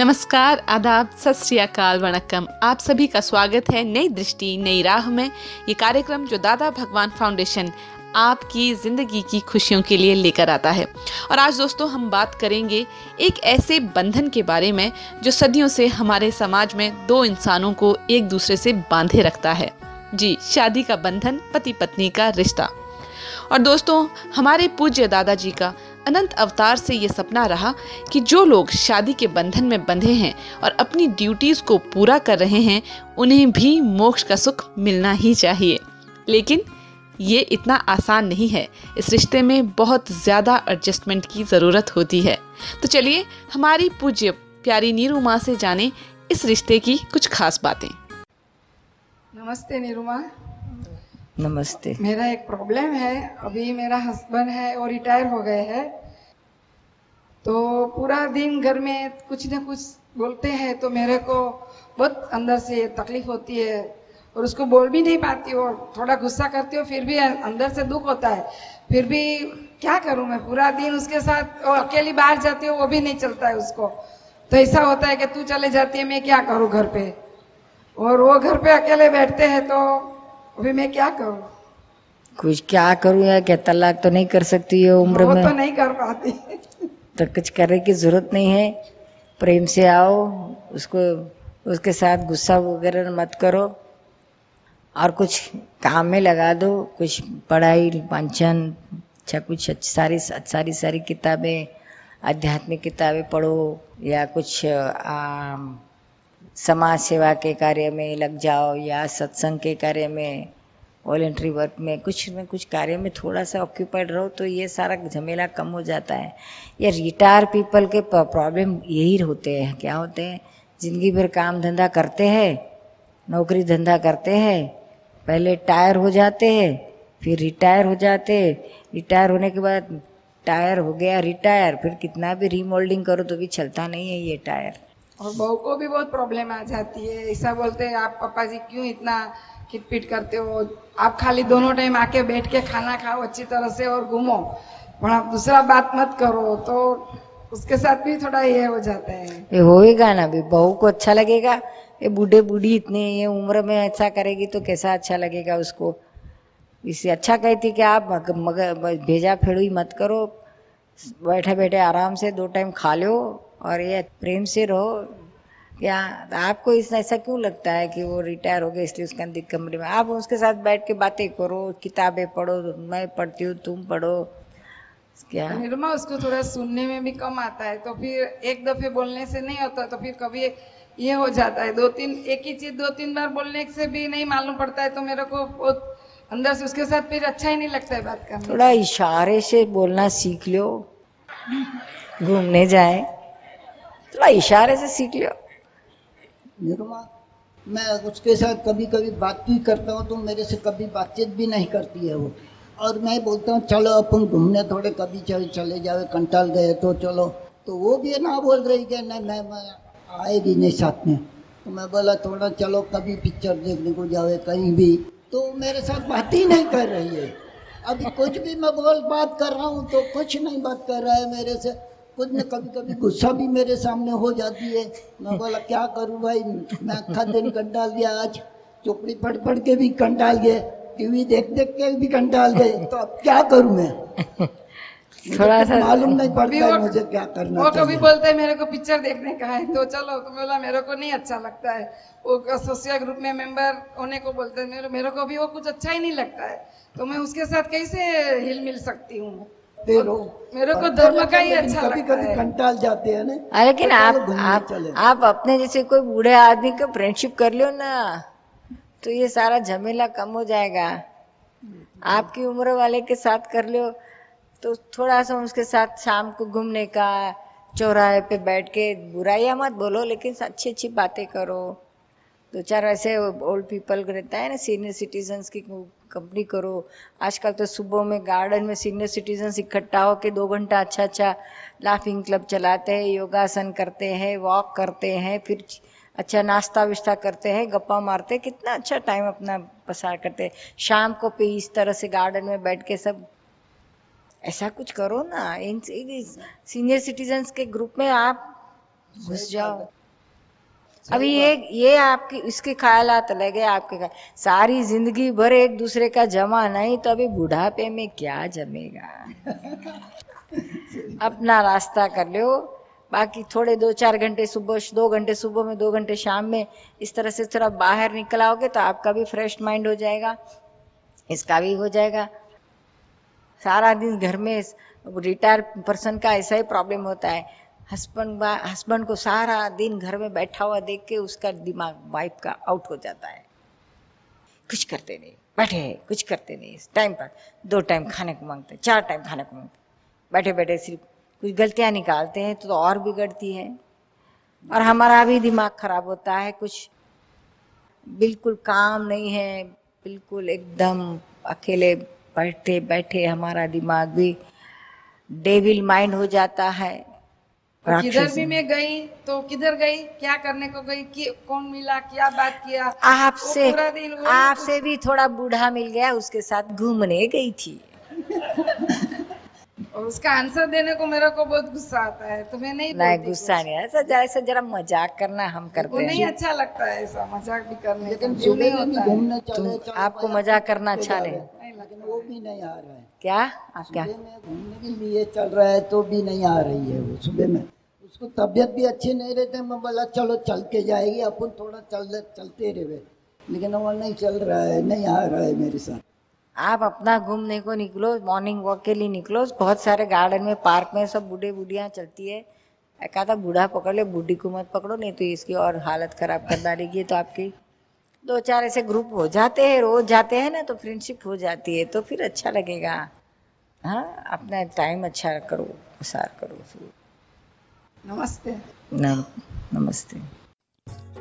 नमस्कार, आदाब सत वणक्कम। आप सभी का स्वागत है नई दृष्टि, नई राह में। ये कार्यक्रम जो दादा भगवान फाउंडेशन आपकी ज़िंदगी की खुशियों के लिए लेकर आता है। और आज दोस्तों, हम बात करेंगे एक ऐसे बंधन के बारे में जो सदियों से हमारे समाज में दो इंसानों को एक दूसरे से बांधे रखता है। जी, शादी का बंधन पति पत्नी का रिश्ता। और दोस्तों, हमारे पूज्य दादाजी का अनंत अवतार से ये सपना रहा कि जो लोग शादी के बंधन में बंधे हैं और अपनी ड्यूटीज़ को पूरा कर रहे हैं, उन्हें भी मोक्ष का सुख मिलना ही चाहिए। लेकिन ये इतना आसान नहीं है। इस रिश्ते में बहुत ज़्यादा एडजस्टमेंट की ज़रूरत होती है। तो चलिए, हमारी पूज्य प्यारी नीरू माँ से जाने इस रिश्ते की कुछ खास बातें। नमस्ते निरुमा नमस्ते। मेरा एक प्रॉब्लम है। अभी मेरा हस्बैंड है वो रिटायर हो गए हैं। तो पूरा दिन घर में कुछ न कुछ बोलते हैं तो मेरे को बहुत अंदर से तकलीफ़ होती है और उसको बोल भी नहीं पाती हो। थोड़ा गुस्सा करती हो, फिर भी अंदर से दुख होता है। फिर भी क्या करूँ मैं? पूरा दिन उसके साथ वो अकेली बाहर जाती हो, वो भी नहीं चलता है उसको। तो ऐसा होता है कि तू चले जाती है, मैं क्या करूँ घर पे? और वो घर पे अकेले बैठते हैं तो अभी मैं क्या करूँ? कुछ क्या करूँ या क्या तलाक तो नहीं कर सकती है उम्र में? तो नहीं कर पाती। तो कुछ करने की ज़रूरत नहीं है। प्रेम से आओ उसको उसके साथ गुस्सा वगैरह मत करो। और कुछ काम में लगा दो कुछ पढ़ाई वांछन अच्छा कुछ अच्छी सारी सारी सारी किताबें आध्यात्मिक किताबें पढ़ो या कुछ आ, समाज सेवा के कार्य में लग जाओ या सत्संग के कार्य में वॉलेंट्री वर्क में, कुछ न कुछ कार्य में थोड़ा सा ऑक्यूपाइड रहो तो ये सारा झमेला कम हो जाता है। ये रिटायर पीपल के प्रॉब्लम यही होते हैं। क्या होते हैं? ज़िंदगी भर काम धंधा करते हैं, नौकरी धंधा करते हैं, पहले टायर हो जाते हैं, फिर रिटायर हो जाते रिटायर होने के बाद टायर हो गया रिटायर फिर कितना भी रीमोल्डिंग करो तो भी चलता नहीं है ये टायर और बहू को भी बहुत प्रॉब्लम आ जाती है। ऐसा बोलते हैं, आप पापा जी क्यों इतना खिटपिट करते हो? आप खाली दोनों टाइम आके बैठ के खाना खाओ अच्छी तरह से और घूमो। पर आप दूसरा बात मत करो। तो उसके साथ भी थोड़ा ये हो जाता है। ये होएगा ना भी। बहू को अच्छा लगेगा? ये बूढ़े बूढ़ी इतने ये उम्र में ऐसा करेगी तो कैसा अच्छा लगेगा उसको? इससे अच्छा कहती कि आप मगर भेजा फेड़ू मत करो। बैठे बैठे आराम से दो टाइम खा लो। और ये प्रेम से रहो। या आपको इस ऐसा क्यों लगता है कि वो रिटायर हो गए इसलिए उसके अंदर कमरे में? आप उसके साथ बैठ के बातें करो किताबें पढ़ो मैं पढ़ती हूँ तुम पढ़ो। क्या? निर्मा उसको थोड़ा सुनने में भी कम आता है तो फिर एक दफे बोलने से नहीं होता तो फिर कभी ये हो जाता है। दो तीन एक ही चीज़ दो तीन बार बोलने से भी नहीं मालूम पड़ता है तो मेरे को अंदर से उसके साथ फिर अच्छा ही नहीं लगता है बात करना थोड़ा इशारे से बोलना सीख लो घूमने जाए। थोड़ा इशारे से सीख लो निरुमा मैं उसके साथ कभी कभी बात भी करता हूँ तो मेरे से कभी बातचीत भी नहीं करती है वो। और मैं बोलता हूँ चलो अपन घूमने थोड़े कभी चले चले जाओ कंटाल गए तो चलो। तो वो भी ना बोल रही कि नहीं मैं, मैं आएगी नहीं साथ में। तो मैं बोला थोड़ा चलो कभी पिक्चर देखने को जाओ कहीं भी। तो मेरे साथ बात ही नहीं कर रही है। अभी कुछ भी मैं बोल बात कर रहा हूँ तो कुछ नहीं बात कर रहा है मेरे से। कुछ न कभी कभी गुस्सा भी मेरे सामने हो जाती है। मैं बोला क्या करूँ भाई? मैं अखा दिन कंटाल गया आज चुपड़ी पढ़ पढ़ के भी कंटाल गए टीवी देख देख के भी कंटाल गए तो अब क्या करूँ मैं? थोड़ा सा मालूम नहीं पड़ता है मुझे क्या करना वो कभी बोलते हैं मेरे को पिक्चर देखने का है। तो चलो तो बोला मेरे को नहीं अच्छा लगता है। वो सोशल ग्रुप में मेंबर होने को बोलते हैं मेरे मेरे को भी वो कुछ अच्छा ही नहीं लगता है। तो मैं उसके साथ कैसे हिल मिल सकती हूँ? मेरे को धर्म का ही अच्छा कभी कभी कंटाल जाते हैं ना लेकिन तो आप आप आप अपने जैसे कोई बूढ़े आदमी का फ्रेंडशिप कर लो ना तो ये सारा झमेला कम हो जाएगा। आपकी उम्र वाले के साथ कर लो तो थोड़ा सा उसके साथ शाम को घूमने का चौराहे पे बैठ के बुराइयाँ मत बोलो लेकिन अच्छी अच्छी बातें करो। दो चार ऐसे ओल्ड पीपल रहता है ना सीनियर सिटीजन्स की कंपनी करो। आजकल तो सुबह में गार्डन में सीनियर सिटीजन्स इकट्ठा होके दो घंटा अच्छा अच्छा लाफिंग क्लब चलाते हैं योगासन करते हैं वॉक करते हैं फिर अच्छा नाश्ता विश्ता करते हैं गप्पा मारते हैं कितना अच्छा टाइम अपना पसार करते हैं। शाम को भी इस तरह से गार्डन में बैठ के सब ऐसा कुछ करो ना इन सीनियर सिटीजन्स के ग्रुप में आप घुस जाओ। अभी ये ये आपकी इसके ख्यालात लगे आपके ख्याल सारी ज़िंदगी भर एक दूसरे का जमा नहीं तो अभी बुढ़ापे में क्या जमेगा? अपना रास्ता कर लो। बाकी थोड़े दो चार घंटे सुबह दो घंटे सुबह में दो घंटे शाम में इस तरह से थोड़ा बाहर निकल आओगे तो आपका भी फ्रेश माइंड हो जाएगा इसका भी हो जाएगा। सारा दिन घर में रिटायर पर्सन का ऐसा ही प्रॉब्लम होता है। हस्बैंड हस्बैंड को सारा दिन घर में बैठा हुआ देख के उसका दिमाग वाइफ का आउट हो जाता है। कुछ करते नहीं बैठे कुछ करते नहीं। टाइम पर दो टाइम खाने को मांगते चार टाइम खाने को मांगते। बैठे बैठे सिर्फ़ कुछ गलतियाँ निकालते हैं तो, तो और बिगड़ती है। और हमारा भी दिमाग खराब होता है कुछ बिल्कुल काम नहीं है बिल्कुल एकदम अकेले बैठे बैठे हमारा दिमाग भी डेविल माइंड हो जाता है। किधर भी मैं गई तो किधर गई क्या करने को गई कि कौन मिला क्या बात किया? आपसे आपसे भी थोड़ा बूढ़ा मिल गया उसके साथ घूमने गई थी। और उसका आंसर देने को मेरे को बहुत गुस्सा आता है तो मैं नहीं नहीं गुस्सा नहीं ऐसा जरा ऐसा जरा मज़ाक करना हम वो करते नहीं अच्छा लगता है ऐसा मज़ाक भी करने लेकिन जो नहीं होता घूमने चले आपको मज़ाक करना अच्छा नहीं। लेकिन वो भी नहीं आ रहा है। क्या? आप क्या? घूमने के लिए चल रहा है तो भी नहीं आ रही है वो सुबह में। उसको तबीयत भी अच्छी नहीं रहती, मैं बोला, चलो, चल के जाएगी, अपन थोड़ा चल चलते रहे। लेकिन वो नहीं चल रहा है, नहीं आ रहा है मेरे साथ। आप अपना घूमने को निकलो मॉर्निंग वॉक के लिए निकलो। बहुत सारे गार्डन में पार्क में सब बूढ़े बूढ़ियाँ चलती है। एक आधा बूढ़ा पकड़ ले, बूढ़ी को मत पकड़ो, नहीं तो इसकी और हालत खराब कर डालेगी तो आपकी दो चार ऐसे ग्रुप हो जाते हैं, रोज जाते हैं ना तो फ्रेंडशिप हो जाती है तो फिर अच्छा लगेगा। हाँ अपना टाइम अच्छा करो पसार करो फिर नमस्ते। नमस्ते।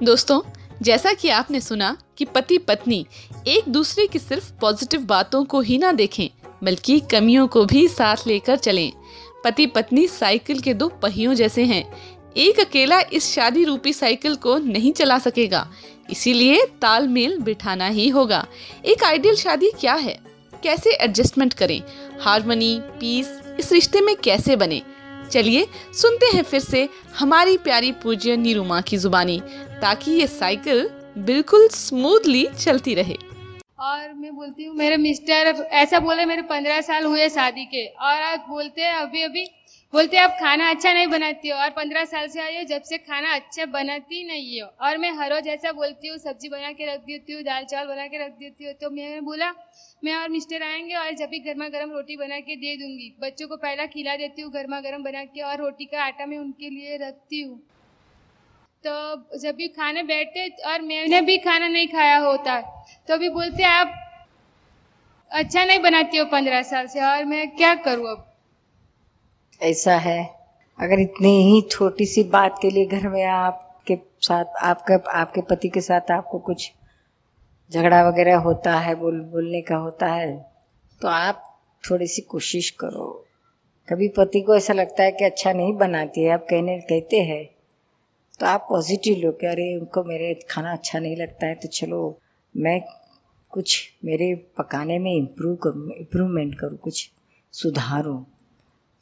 दोस्तों जैसा कि आपने सुना कि पति पत्नी एक दूसरे की सिर्फ़ पॉजिटिव बातों को ही ना देखें बल्कि कमियों को भी साथ लेकर चलें। पति पत्नी साइकिल के दो पहियों जैसे हैं। एक अकेला इस शादी रूपी साइकिल को नहीं चला सकेगा इसीलिए तालमेल बिठाना ही होगा। एक आइडियल शादी क्या है? कैसे एडजस्टमेंट करें? हारमोनी पीस इस रिश्ते में कैसे बने? चलिए सुनते हैं फिर से हमारी प्यारी पूज्य नीरू माँ की जुबानी, ताकि ये साइकिल बिल्कुल स्मूथली चलती रहे। और मैं बोलती हूँ, मेरे मिस्टर ऐसा बोले मेरे पंद्रह साल हुए शादी के, और आज बोलते हैं अभी अभी बोलते आप खाना अच्छा नहीं बनाती हो और पंद्रह साल से आई हो, जब से खाना अच्छा बनाती नहीं हो। और मैं हर रोज ऐसा बोलती हूँ, सब्ज़ी बना के रख देती हूँ, दाल चावल बना के रख देती हूँ। तो मैंने बोला, मैं और मिस्टर आएँगे और जब भी गर्मा गर्म रोटी बना के दे दूँगी। बच्चों को पहला खिला देती हूँ गर्मा गर्म बना के और रोटी का आटा मैं उनके लिए रखती हूँ। तो जब भी खाने बैठते और मैंने भी खाना नहीं खाया होता तो भी बोलते, आप अच्छा नहीं बनाती हो पंद्रह साल से और मैं क्या करूँ अब? ऐसा है। अगर इतनी ही छोटी सी बात के लिए घर में आपके साथ, आपका, आपके पति के साथ आपको कुछ झगड़ा वगैरह होता है, बोल, बोलने का होता है तो आप थोड़ी सी कोशिश करो। कभी पति को ऐसा लगता है कि अच्छा नहीं बनाती है, आप कहने, कहते हैं तो आप पॉजिटिव लो कि अरे, उनको मेरे खाना अच्छा नहीं लगता है तो चलो, मैं कुछ मेरे पकाने में इम्प्रूव करूँ इम्प्रूवमेंट करूँ, कुछ सुधारूँ।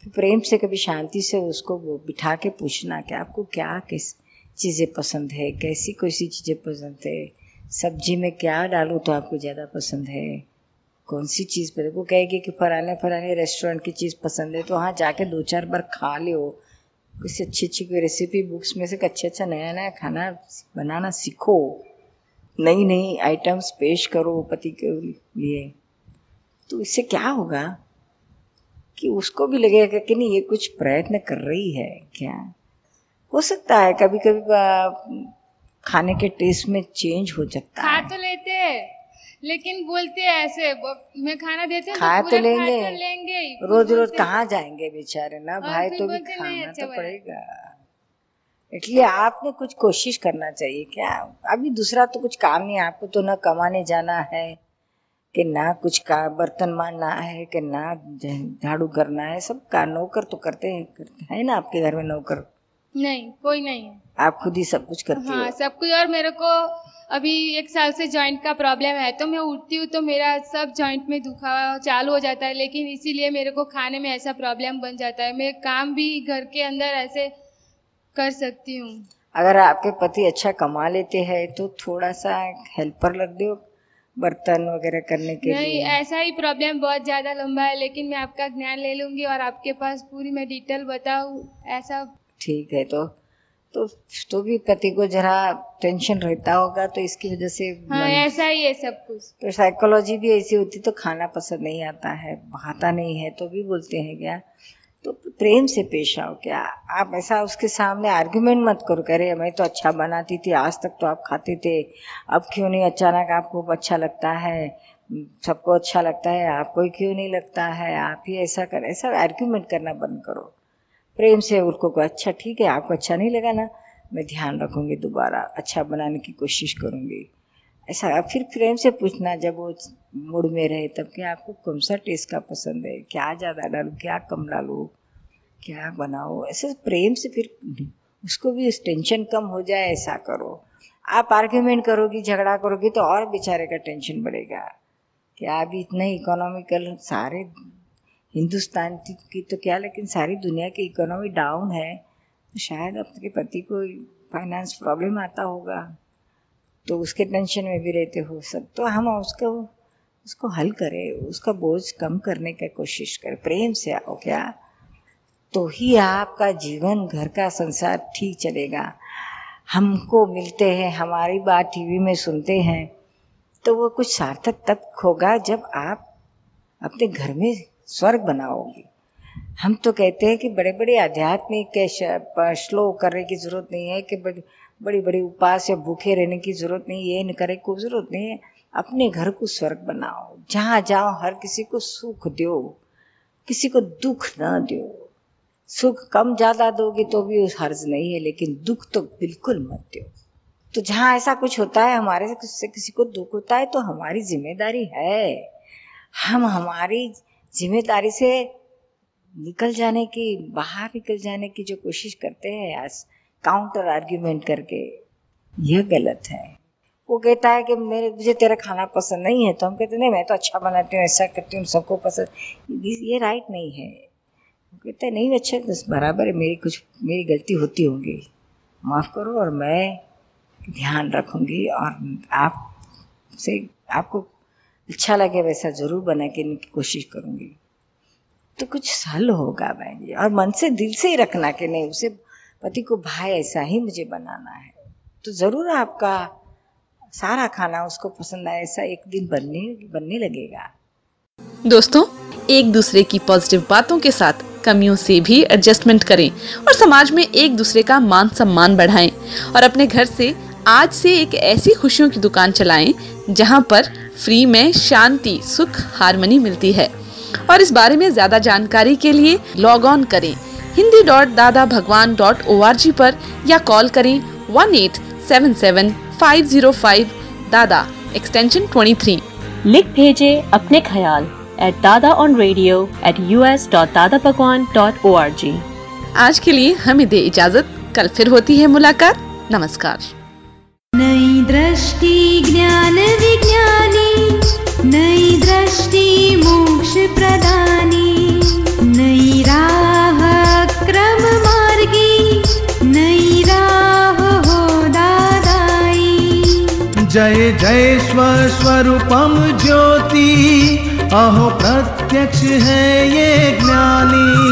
फिर प्रेम से कभी शांति से उसको वो बिठा के पूछना कि आपको क्या, किस चीज़ें पसंद है, कैसी कैसी चीज़ें पसंद है, सब्ज़ी में क्या डालूँ तो आपको ज़्यादा पसंद है कौन सी चीज़ पर? वो कहेगी कि फलाने फलाने रेस्टोरेंट की चीज़ पसंद है तो वहाँ जाके दो चार बार खा लो किसी अच्छी अच्छी कोई रेसिपी बुक्स में से अच्छा अच्छा नया नया खाना बनाना सीखो। नई नई आइटम्स पेश करो पति के लिए। तो इससे क्या होगा? कि उसको भी लगेगा कि नहीं ये कुछ प्रयत्न कर रही है क्या? हो सकता है कभी कभी खाने के टेस्ट में चेंज हो सकता खा है। तो लेते हैं लेकिन बोलते हैं ऐसे मैं खाना देते खा तो तो पूरा खा लेंगे। तो लेंगे रोज रोज कहाँ जाएँगे बेचारे ना? भाई तो भी खाना अच्छा तो पड़ेगा। इसलिए आपने कुछ कोशिश करना चाहिए क्या? अभी दूसरा तो कुछ काम नहीं आपको तो ना कमाने जाना है। कि ना कुछ का बर्तन मारना है कि ना झाड़ू करना है सब का नौकर तो करते हैं करते है ना आपके घर में नौकर? नहीं कोई नहीं है। आप खुद ही सब कुछ करती हाँ हो? सब कुछ और मेरे को अभी एक साल से जॉइंट का प्रॉब्लम है तो मैं उठती हूँ तो मेरा सब जॉइंट में दुखा चालू हो जाता है लेकिन इसीलिए मेरे को खाने में ऐसा प्रॉब्लम बन जाता है। मैं काम भी घर के अंदर ऐसे कर सकती हूँ। अगर आपके पति अच्छा कमा लेते हैं तो थोड़ा सा हेल्पर लग दो बर्तन वगैरह करने के नहीं लिए। ऐसा ही प्रॉब्लम बहुत ज़्यादा लंबा है लेकिन मैं आपका ज्ञान ले लूँगी और आपके पास पूरी मैं डिटेल बताऊँ ऐसा। ठीक है तो तो तो भी पति को जरा टेंशन रहता होगा तो इसकी वजह से हाँ ऐसा ही है सब कुछ। तो साइकोलॉजी भी ऐसी होती तो खाना पसंद नहीं आता है भाता नहीं है तो भी बोलते हैं क्या? तो प्रेम से पेश आओ क्या? आप ऐसा उसके सामने आर्गुमेंट मत करो, कह रहे, मैं तो अच्छा बनाती थी, आज तक तो आप खाते थे, अब क्यों नहीं? अचानक आपको अच्छा लगता है, सबको अच्छा लगता है, आपको ही क्यों नहीं लगता है? आप ही ऐसा कर, ऐसा आर्ग्यूमेंट करना बंद करो। प्रेम से उनको को अच्छा ठीक है, आपको अच्छा नहीं लगा ना? मैं ध्यान रखूँगी दोबारा अच्छा बनाने की कोशिश करूँगी। ऐसा फिर प्रेम से पूछना, जब वो मूड में रहे, तब कि आपको कौन सा टेस्ट का पसंद है? क्या ज़्यादा डालूं? क्या कम डालूं? क्या बनाओ ऐसे प्रेम से फिर उसको भी उस टेंशन कम हो जाए, ऐसा करो। आप आर्ग्यूमेंट करोगी, झगड़ा करोगी तो और बेचारे का टेंशन बढ़ेगा। क्या अभी इतना इकोनॉमिकल सारे हिंदुस्तान की तो क्या, लेकिन सारी दुनिया की इकोनॉमी डाउन है तो शायद आपके पति को फाइनेंस प्रॉब्लम आता होगा। तो उसके टेंशन में भी रहते हो सब। तो हम उसको उसको हल करें, उसका बोझ कम करने का कोशिश करें। प्रेम से आओ क्या? तो ही आपका जीवन, घर का संसार ठीक चलेगा। हमको मिलते हैं, हमारी बात टीवी में सुनते हैं तो वो कुछ सार्थक तब होगा जब आप अपने घर में स्वर्ग बनाओगे। हम तो कहते हैं कि बड़े बड़े आध्यात्मिक के श्लोक करने की ज़रूरत नहीं है कि बड़ी बड़ी उपास या भूखे रहने की ज़रूरत नहीं, ये करे, कोई ज़रूरत नहीं है। अपने घर को स्वर्ग बनाओ, जहाँ जाओ, हर किसी को सुख दो किसी को दुख न दो सुख कम ज़्यादा दोगे तो भी उस हर्ज नहीं है, लेकिन दुख तो बिल्कुल मत दो तो जहाँ ऐसा कुछ होता है, हमारे से किसी को दुख होता है तो हमारी ज़िम्मेदारी है। हम हमारी ज़िम्मेदारी से निकल जाने की, बाहर निकल जाने की जो कोशिश करते हैं काउंटर आर्ग्यूमेंट करके, यह गलत है। वो कहता है कि मेरे, मुझे तेरा खाना पसंद नहीं है तो हम कहते नहीं, मैं तो अच्छा बनाती हूँ, ऐसा करती हूँ, सबको पसंद ये राइट नहीं है। वो कहता है, नहीं अच्छा बस बराबर है, मेरी कुछ, मेरी गलती होती होगी। माफ़ करो और मैं ध्यान रखूँगी और आप से, आपको अच्छा लगे वैसा ज़रूर बना के कोशिश करूँगी। तो कुछ हल होगा जी, और मन से दिल से ही रखना कि नहीं, उसे पति को भाई ऐसा ही मुझे बनाना है। तो ज़रूर आपका सारा खाना उसको पसंद आए ऐसा एक दिन बनने बनने लगेगा। दोस्तों, एक दूसरे की पॉजिटिव बातों के साथ कमियों से भी एडजस्टमेंट करें और समाज में एक दूसरे का मान सम्मान बढ़ाएँ और अपने घर से आज से एक ऐसी खुशियों की दुकान चलाएँ जहाँ पर फ्री में शांति, सुख हारमोनी मिलती है। और इस बारे में ज़्यादा जानकारी के लिए लॉग ऑन करें। Hindi dot Dada Bhagwan dot O R G पर या कॉल करें one eight seven seven five zero five Dada extension twenty three लिख भेजे अपने ख्याल at Dada on radio at U S dot Dada Bhagwan dot O R G आज के लिए हमें दे इजाज़त। कल फिर होती है मुलाकात। नमस्कार। नई दृष्टि ज्ञान विज्ञानी। नई दृष्टि मोक्ष प्रदानी। जय जय स्वस्वरूपम ज्योति। अहो प्रत्यक्ष है ये ज्ञानी।